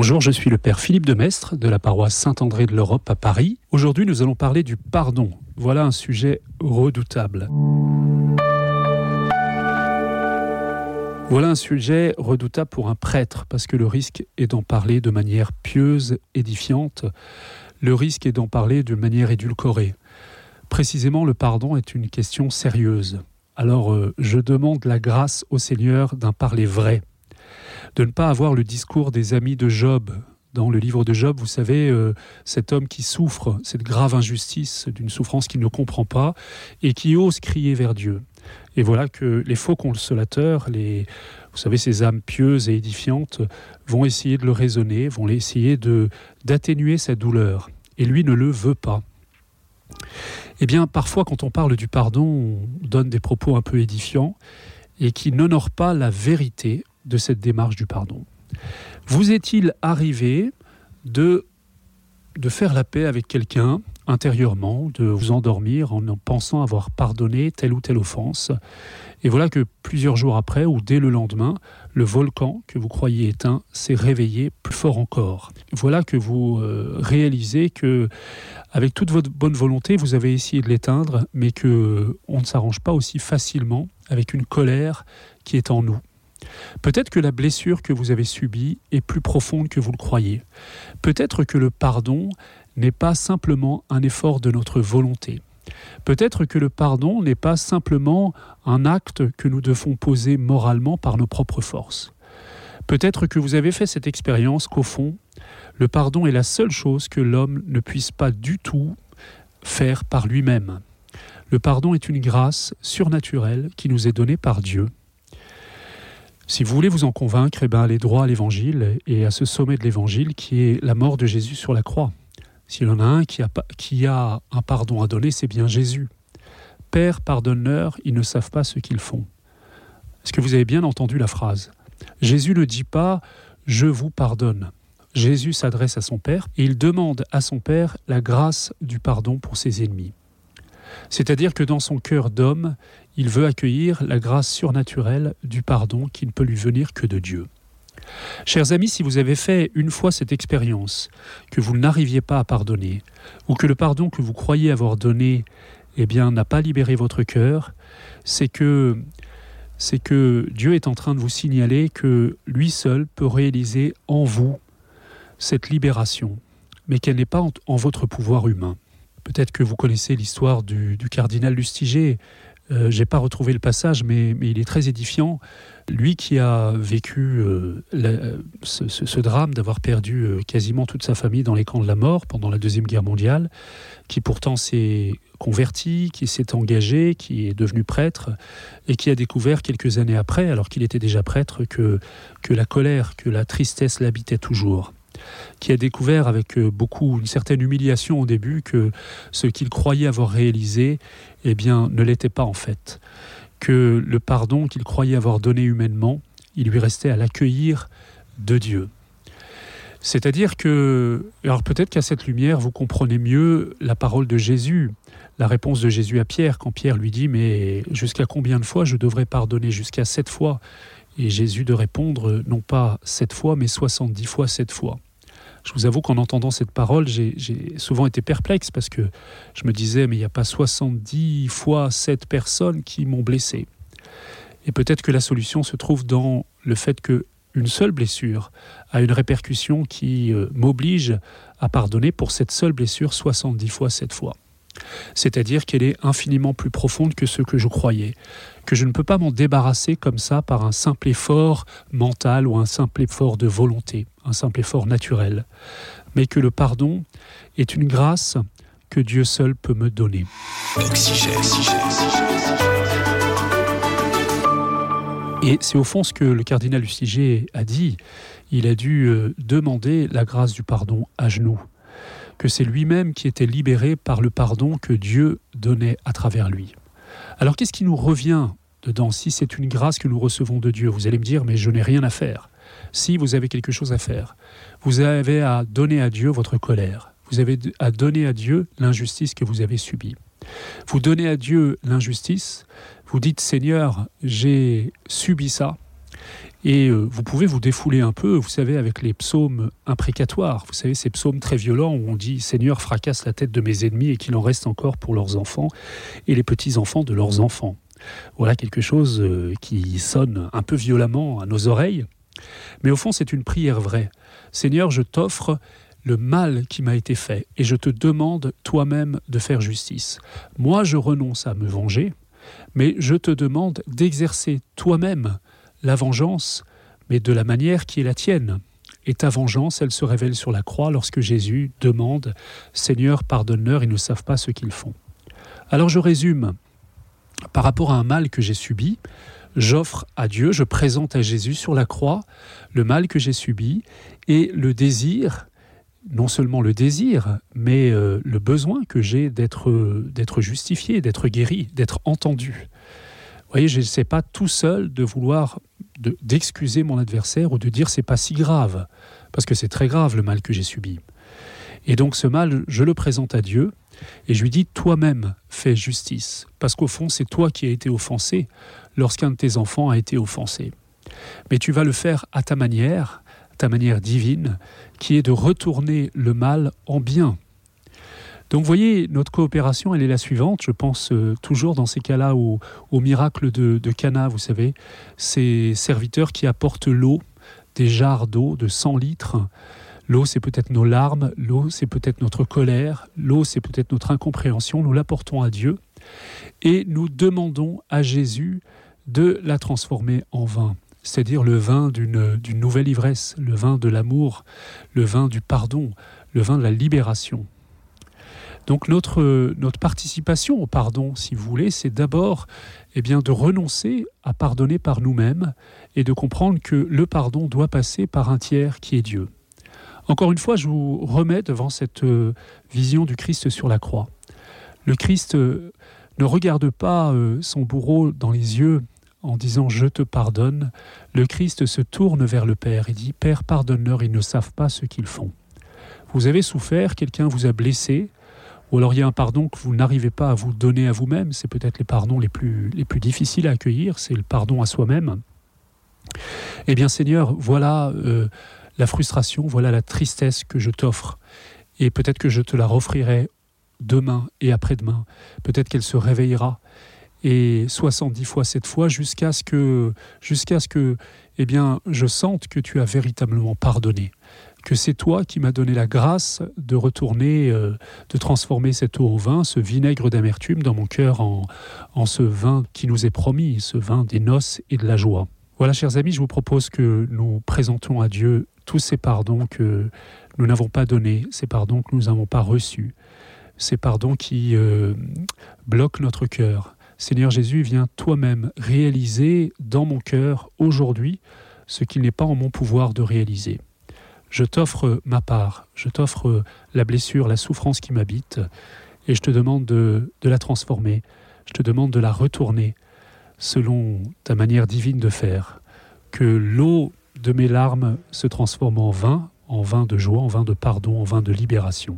Bonjour, je suis le Père Philippe de Mestre de la paroisse Saint-André de l'Europe à Paris. Aujourd'hui, nous allons parler du pardon. Voilà un sujet redoutable. Voilà un sujet redoutable pour un prêtre, parce que le risque est d'en parler de manière pieuse, édifiante. Le risque est d'en parler de manière édulcorée. Précisément, le pardon est une question sérieuse. Alors, euh, je demande la grâce au Seigneur d'un parler vrai, de ne pas avoir le discours des amis de Job. Dans le livre de Job, vous savez, euh, cet homme qui souffre cette grave injustice, d'une souffrance qu'il ne comprend pas, et qui ose crier vers Dieu. Et voilà que les faux consolateurs, vous savez, ces âmes pieuses et édifiantes, vont essayer de le raisonner, vont essayer de d'atténuer sa douleur. Et lui ne le veut pas. Eh bien, parfois, quand on parle du pardon, on donne des propos un peu édifiants et qui n'honorent pas la vérité de cette démarche du pardon. Vous est-il arrivé de, de faire la paix avec quelqu'un intérieurement, de vous endormir en pensant avoir pardonné telle ou telle offense? Et voilà que plusieurs jours après, ou dès le lendemain, le volcan que vous croyez éteint s'est réveillé plus fort encore. Voilà que vous euh, réalisez que, avec toute votre bonne volonté, vous avez essayé de l'éteindre, mais que on ne s'arrange pas aussi facilement avec une colère qui est en nous. Peut-être que la blessure que vous avez subie est plus profonde que vous le croyez. Peut-être que le pardon n'est pas simplement un effort de notre volonté. Peut-être que le pardon n'est pas simplement un acte que nous devons poser moralement par nos propres forces. Peut-être que vous avez fait cette expérience qu'au fond, le pardon est la seule chose que l'homme ne puisse pas du tout faire par lui-même. Le pardon est une grâce surnaturelle qui nous est donnée par Dieu si vous voulez vous en convaincre, eh ben, allez droit à l'évangile et à ce sommet de l'évangile qui est la mort de Jésus sur la croix. S'il y en a un qui a, un pardon à donner, c'est bien Jésus. Père, pardonne-leur, ils ne savent pas ce qu'ils font. Est-ce que vous avez bien entendu la phrase Jésus ne dit pas Je vous pardonne. Jésus s'adresse à son Père et il demande à son Père la grâce du pardon pour ses ennemis. C'est-à-dire que dans son cœur d'homme, il veut accueillir la grâce surnaturelle du pardon qui ne peut lui venir que de Dieu. Chers amis, si vous avez fait une fois cette expérience, que vous n'arriviez pas à pardonner, ou que le pardon que vous croyez avoir donné eh n'a pas libéré votre cœur, c'est que, c'est que Dieu est en train de vous signaler que lui seul peut réaliser en vous cette libération, mais qu'elle n'est pas en votre pouvoir humain. Peut-être que vous connaissez l'histoire du, cardinal Lustiger. Euh, Je n'ai pas retrouvé le passage, mais, il est très édifiant. Lui qui a vécu euh, ce, drame d'avoir perdu euh, quasiment toute sa famille dans les camps de la mort pendant la Deuxième Guerre mondiale, qui pourtant s'est converti, qui s'est engagé, qui est devenu prêtre, et qui a découvert quelques années après, alors qu'il était déjà prêtre, que la colère, que la tristesse l'habitait toujours qui a découvert avec euh, beaucoup une certaine humiliation au début que ce qu'il croyait avoir réalisé, eh bien, ne l'était pas en fait. Que le pardon qu'il croyait avoir donné humainement, il lui restait à l'accueillir de Dieu. C'est-à-dire que, alors peut-être qu'à cette lumière, vous comprenez mieux la parole de Jésus, la réponse de Jésus à Pierre, quand Pierre lui dit, mais jusqu'à combien de fois je devrais pardonner? Jusqu'à sept fois. Et Jésus de répondre, non pas sept fois, mais soixante-dix fois sept fois je vous avoue qu'en entendant cette parole, j'ai souvent été perplexe parce que je me disais, mais il n'y a pas 70 fois 7 personnes qui m'ont blessé. Et peut-être que la solution se trouve dans le fait que une seule blessure a une répercussion qui euh, m'oblige à pardonner pour cette seule blessure 70 fois 7 fois c'est-à-dire qu'elle est infiniment plus profonde que ce que je croyais, que je ne peux pas m'en débarrasser comme ça par un simple effort mental ou un simple effort de volonté, un simple effort naturel, mais que le pardon est une grâce que Dieu seul peut me donner. Et c'est au fond ce que le cardinal Luciger a dit. Il a dû euh, demander la grâce du pardon à genoux que c'est lui-même qui était libéré par le pardon que Dieu donnait à travers lui. Alors qu'est-ce qui nous revient dedans Si c'est une grâce que nous recevons de Dieu, vous allez me dire, mais je n'ai rien à faire. Si vous avez quelque chose à faire, vous avez à donner à Dieu votre colère. Vous avez à donner à Dieu l'injustice que vous avez subie. Vous donnez à Dieu l'injustice, vous dites Seigneur, j'ai subi ça, Et euh, vous pouvez vous défouler un peu, vous savez, avec les psaumes imprécatoires. Vous savez, ces psaumes très violents où on dit Seigneur, fracasse la tête de mes ennemis et qu'il en reste encore pour leurs enfants et les petits-enfants de leurs enfants. Voilà quelque chose euh, qui sonne un peu violemment à nos oreilles. Mais au fond, c'est une prière vraie. Seigneur, je t'offre le mal qui m'a été fait et je te demande toi-même de faire justice. Moi, je renonce à me venger, mais je te demande d'exercer toi-même la vengeance, mais de la manière qui est la tienne. Et ta vengeance, elle se révèle sur la croix lorsque Jésus demande Seigneur, pardonne-leur, ils ne savent pas ce qu'ils font. Alors je résume. Par rapport à un mal que j'ai subi, j'offre à Dieu, je présente à Jésus sur la croix le mal que j'ai subi et le désir, non seulement le désir, mais euh, le besoin que j'ai d'être d'être justifié, d'être guéri, d'être entendu. Vous voyez, je ne sais pas tout seul de vouloir d'excuser mon adversaire ou de dire c'est pas si grave, parce que c'est très grave le mal que j'ai subi. Et donc ce mal, je le présente à Dieu et je lui dis toi-même fais justice, parce qu'au fond c'est toi qui as été offensé lorsqu'un de tes enfants a été offensé. Mais tu vas le faire à ta manière, ta manière divine, qui est de retourner le mal en bien. Donc vous voyez, notre coopération, elle est la suivante. Je pense euh, toujours dans ces cas-là au, miracle de, Cana, vous savez, ces serviteurs qui apportent l'eau, des jarres d'eau de 100 litres. L'eau, c'est peut-être nos larmes, l'eau, c'est peut-être notre colère, l'eau, c'est peut-être notre incompréhension. Nous l'apportons à Dieu et nous demandons à Jésus de la transformer en vin c'est-à-dire le vin d'une nouvelle ivresse, le vin de l'amour, le vin du pardon, le vin de la libération. Donc notre, notre participation au pardon, si vous voulez, c'est d'abord eh bien, de renoncer à pardonner par nous-mêmes et de comprendre que le pardon doit passer par un tiers qui est Dieu. Encore une fois, je vous remets devant cette euh, vision du Christ sur la croix. Le Christ euh, ne regarde pas euh, son bourreau dans les yeux en disant je te pardonne. Le Christ se tourne vers le Père et dit Père, pardonne-leur, ils ne savent pas ce qu'ils font. Vous avez souffert, quelqu'un vous a blessé, ou alors il y a un pardon que vous n'arrivez pas à vous donner à vous-même, c'est peut-être les pardons les plus, les difficiles à accueillir, c'est le pardon à soi-même. Eh bien Seigneur, voilà euh, la frustration, voilà la tristesse que je t'offre, et peut-être que je te la offrirai demain et après-demain, peut-être qu'elle se réveillera, et 70 fois cette fois jusqu'à ce que jusqu'à ce que eh bien je sente que tu as véritablement pardonné que c'est toi qui m'as donné la grâce de retourner, euh, de transformer cette eau en vin, ce vinaigre d'amertume dans mon cœur en, en ce vin qui nous est promis, ce vin des noces et de la joie. Voilà, chers amis, je vous propose que nous présentons à Dieu tous ces pardons que nous n'avons pas donnés, ces pardons que nous n'avons pas reçus, ces pardons qui euh, bloquent notre cœur. Seigneur Jésus, viens toi-même réaliser dans mon cœur aujourd'hui ce qu'il n'est pas en mon pouvoir de réaliser je t'offre ma part, je t'offre la blessure, la souffrance qui m'habite, et je te demande de, la transformer, je te demande de la retourner selon ta manière divine de faire, que l'eau de mes larmes se transforme en vin, en vin de joie, en vin de pardon, en vin de libération.